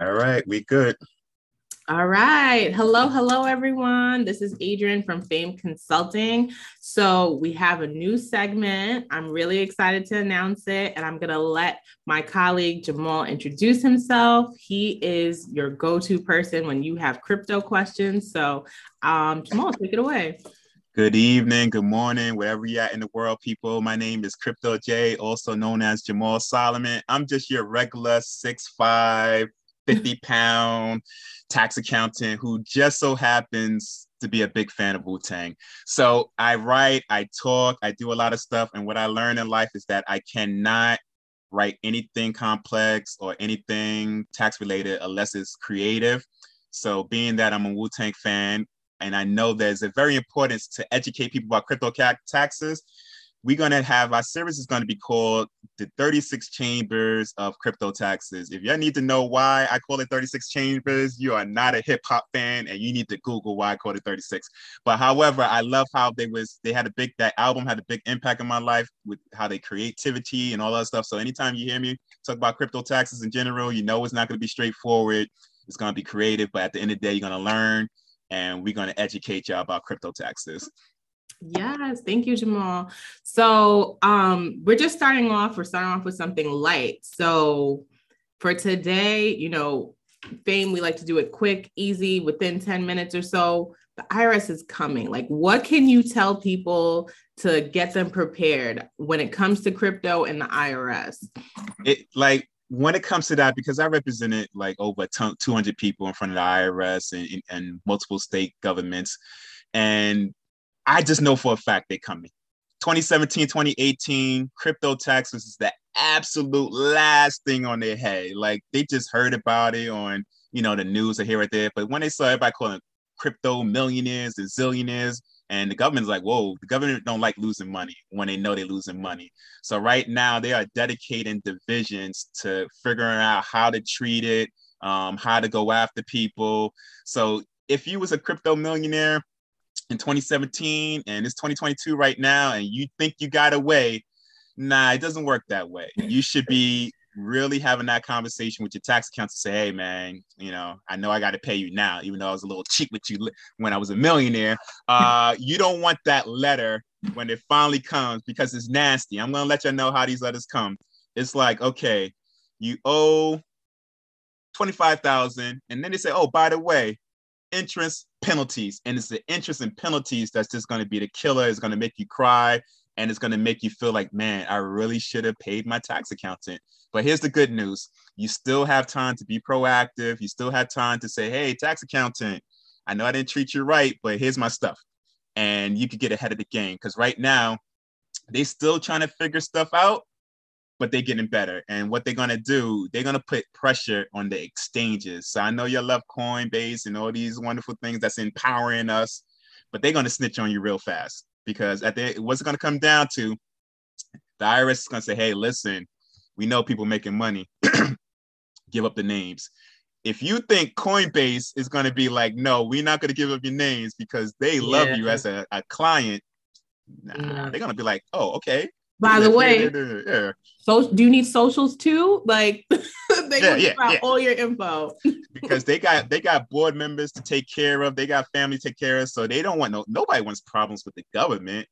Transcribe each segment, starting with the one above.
All right, we good. All right. Hello, hello, everyone. This is Adrienne from Fame Consulting. So, we have a new segment. I'm really excited to announce it, and I'm going to let my colleague Jamaal introduce himself. He is your go to person when you have crypto questions. So, um, Jamaal, take it away. Good evening, good morning, wherever you're at in the world, people. My name is Crypto J, also known as Jamaal Solomon. I'm just your regular six five 50 pound tax accountant who just so happens to be a big fan of Wu Tang. So I write, I talk, I do a lot of stuff. And what I learned in life is that I cannot write anything complex or anything tax related unless it's creative. So being that I'm a Wu Tang fan, and I know there's a very importance to educate people about crypto taxes, we're going to have our series is going to be called the 36 chambers of crypto taxes. If you need to know why i call it 36 chambers you are not a hip-hop fan and you need to google why i call it 36 but however i love how they was they had a big that album had a big impact in my life with how they creativity and all that stuff. So anytime you hear me talk about crypto taxes in general you know it's not going to be straightforward. It's going to be creative but at the end of the day you're going to learn and we're going to educate y'all about crypto taxes Yes, thank you, Jamaal. So um, we're just starting off, we're starting off with something light. So for today, you know, fame, we like to do it quick, easy, within 10 minutes or so. The IRS is coming. Like, what can you tell people to get them prepared when it comes to crypto and the IRS? It like when it comes to that, because I represented like over 200 people in front of the IRS and, and multiple state governments, and I just know for a fact they're coming. 2017, 2018, crypto taxes is the absolute last thing on their head. Like they just heard about it on, you know, the news or here or there. But when they saw everybody calling crypto millionaires and zillionaires, and the government's like, whoa, the government don't like losing money when they know they're losing money. So right now they are dedicating divisions to figuring out how to treat it, um, how to go after people. So if you was a crypto millionaire, in 2017 and it's 2022 right now and you think you got away nah it doesn't work that way you should be really having that conversation with your tax accountant say hey man you know i know i got to pay you now even though i was a little cheap with you when i was a millionaire uh, you don't want that letter when it finally comes because it's nasty i'm going to let you know how these letters come it's like okay you owe 25000 and then they say oh by the way interest penalties. And it's the interest and penalties that's just going to be the killer. It's going to make you cry and it's going to make you feel like, man, I really should have paid my tax accountant. But here's the good news you still have time to be proactive. You still have time to say, hey, tax accountant, I know I didn't treat you right, but here's my stuff. And you could get ahead of the game because right now, they're still trying to figure stuff out but they're getting better. And what they're gonna do, they're gonna put pressure on the exchanges. So I know you love Coinbase and all these wonderful things that's empowering us, but they're gonna snitch on you real fast because at the what's it gonna come down to? The IRS is gonna say, "Hey, listen, we know people making money. give up the names." If you think Coinbase is going to be like, no, we're not going to give up your names because they love you as a, a client, nah, yeah. they're going to be like, oh, okay, by the way, yeah. so do you need socials too? Like they yeah, yeah, yeah. all your info. because they got they got board members to take care of, they got family to take care of. So they don't want no nobody wants problems with the government.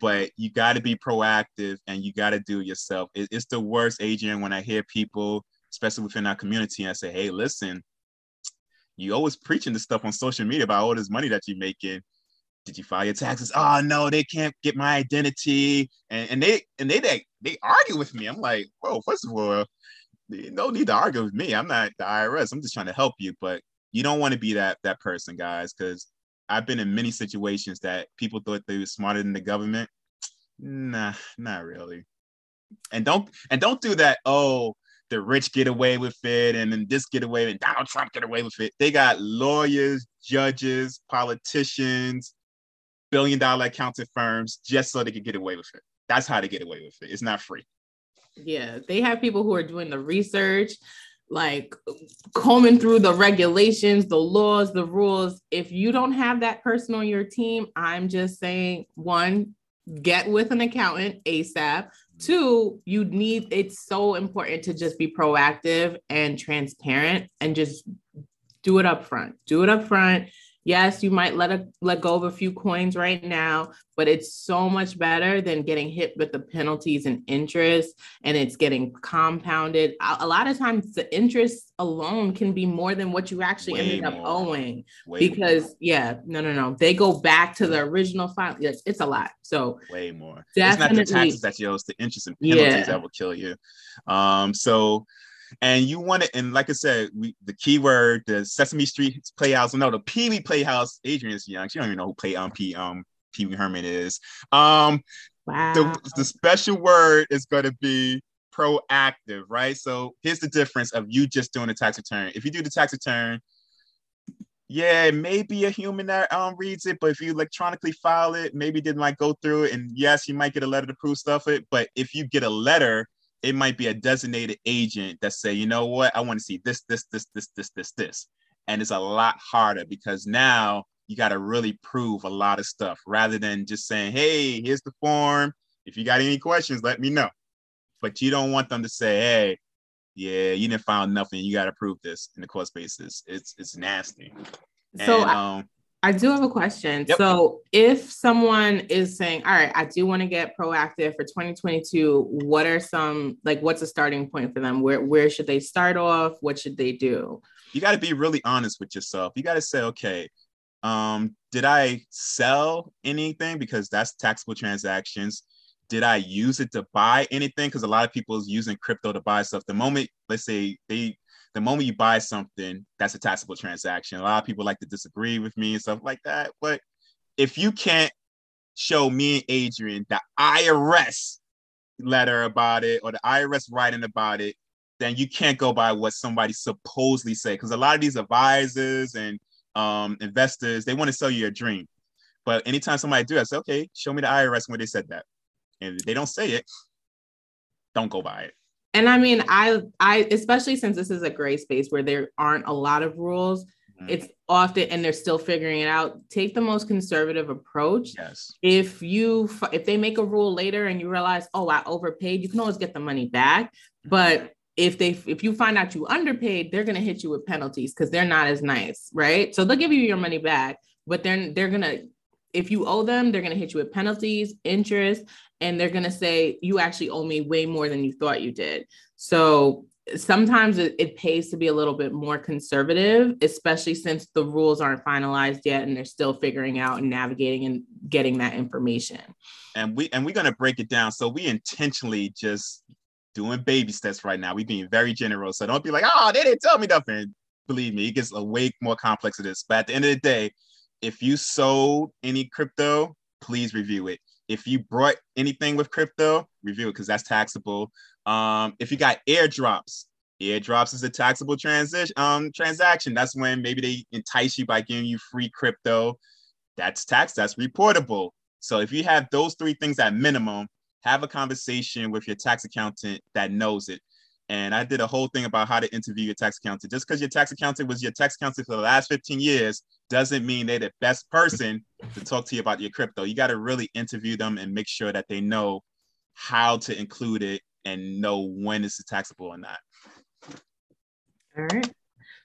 But you got to be proactive and you got to do it yourself. It, it's the worst, Adrienne, when I hear people, especially within our community, and I say, "Hey, listen, you always preaching this stuff on social media about all this money that you're making." Did you file your taxes? Oh no, they can't get my identity. And, and they and they, they they argue with me. I'm like, whoa, first of all, no need to argue with me. I'm not the IRS. I'm just trying to help you. But you don't want to be that that person, guys, because I've been in many situations that people thought they were smarter than the government. Nah, not really. And don't and don't do that. Oh, the rich get away with it, and then this get away, and Donald Trump get away with it. They got lawyers, judges, politicians, billion dollar accounting firms just so they could get away with it. That's how they get away with it. It's not free. Yeah, they have people who are doing the research, like combing through the regulations, the laws, the rules. If you don't have that person on your team, I'm just saying one, get with an accountant ASAP. Two, you need it's so important to just be proactive and transparent and just do it up front. Do it up front yes, you might let a, let go of a few coins right now, but it's so much better than getting hit with the penalties and interest, and it's getting compounded. A, a lot of times, the interest alone can be more than what you actually Way ended more. up owing. Way because more. yeah, no, no, no, they go back to the original file. Yes, it's a lot. So way more. Definitely. It's not the taxes that you owe; it's the interest and penalties yeah. that will kill you. Um, so and you want it, and like I said, we the keyword, the Sesame Street Playhouse, no, the Pee Wee Playhouse. Adrienne is young; she don't even know who Play um P um Pee Wee Herman is. Um, wow. The, the special word is going to be proactive, right? So here's the difference of you just doing a tax return. If you do the tax return, yeah, maybe a human that um reads it, but if you electronically file it, maybe didn't like go through it, and yes, you might get a letter to prove stuff it. But if you get a letter it might be a designated agent that say, you know what, I want to see this, this, this, this, this, this, this. And it's a lot harder because now you got to really prove a lot of stuff rather than just saying, hey, here's the form. If you got any questions, let me know. But you don't want them to say, hey, yeah, you didn't find nothing. You got to prove this in the court basis. It's it's nasty. So and, um, I do have a question. Yep. So, if someone is saying, "All right, I do want to get proactive for 2022," what are some like what's a starting point for them? Where where should they start off? What should they do? You got to be really honest with yourself. You got to say, "Okay, um, did I sell anything because that's taxable transactions? Did I use it to buy anything? Because a lot of people is using crypto to buy stuff. The moment, let's say they the moment you buy something, that's a taxable transaction. A lot of people like to disagree with me and stuff like that. But if you can't show me and Adrienne the IRS letter about it or the IRS writing about it, then you can't go by what somebody supposedly said. Because a lot of these advisors and um, investors, they want to sell you a dream. But anytime somebody do, I say, okay, show me the IRS when they said that. And if they don't say it, don't go by it and I mean, I, I, especially since this is a gray space where there aren't a lot of rules, mm-hmm. it's often, and they're still figuring it out. Take the most conservative approach. Yes. If you, if they make a rule later and you realize, oh, I overpaid, you can always get the money back. But if they, if you find out you underpaid, they're going to hit you with penalties because they're not as nice, right? So they'll give you your money back, but then they're going to if you owe them, they're going to hit you with penalties, interest, and they're going to say, you actually owe me way more than you thought you did. So sometimes it, it, pays to be a little bit more conservative, especially since the rules aren't finalized yet and they're still figuring out and navigating and getting that information. And we and we're gonna break it down. So we intentionally just doing baby steps right now. We're being very generous. So don't be like, oh, they didn't tell me nothing. Believe me, it gets a way more complex than this. But at the end of the day, if you sold any crypto, please review it. If you brought anything with crypto, review it because that's taxable. Um, if you got airdrops, airdrops is a taxable transition um, transaction. That's when maybe they entice you by giving you free crypto. That's tax. That's reportable. So if you have those three things at minimum, have a conversation with your tax accountant that knows it. And I did a whole thing about how to interview your tax accountant. Just because your tax accountant was your tax accountant for the last 15 years doesn't mean they're the best person to talk to you about your crypto. You got to really interview them and make sure that they know how to include it and know when it's taxable or not. All right.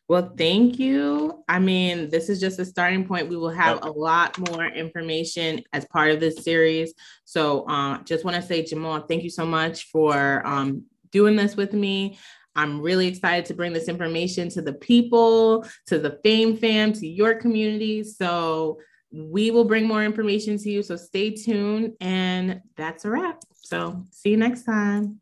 Well, thank you. I mean, this is just a starting point. We will have a lot more information as part of this series. So, uh, just want to say, Jamaal, thank you so much for um, doing this with me. I'm really excited to bring this information to the people, to the Fame fam, to your community. So we will bring more information to you. So stay tuned. And that's a wrap. So see you next time.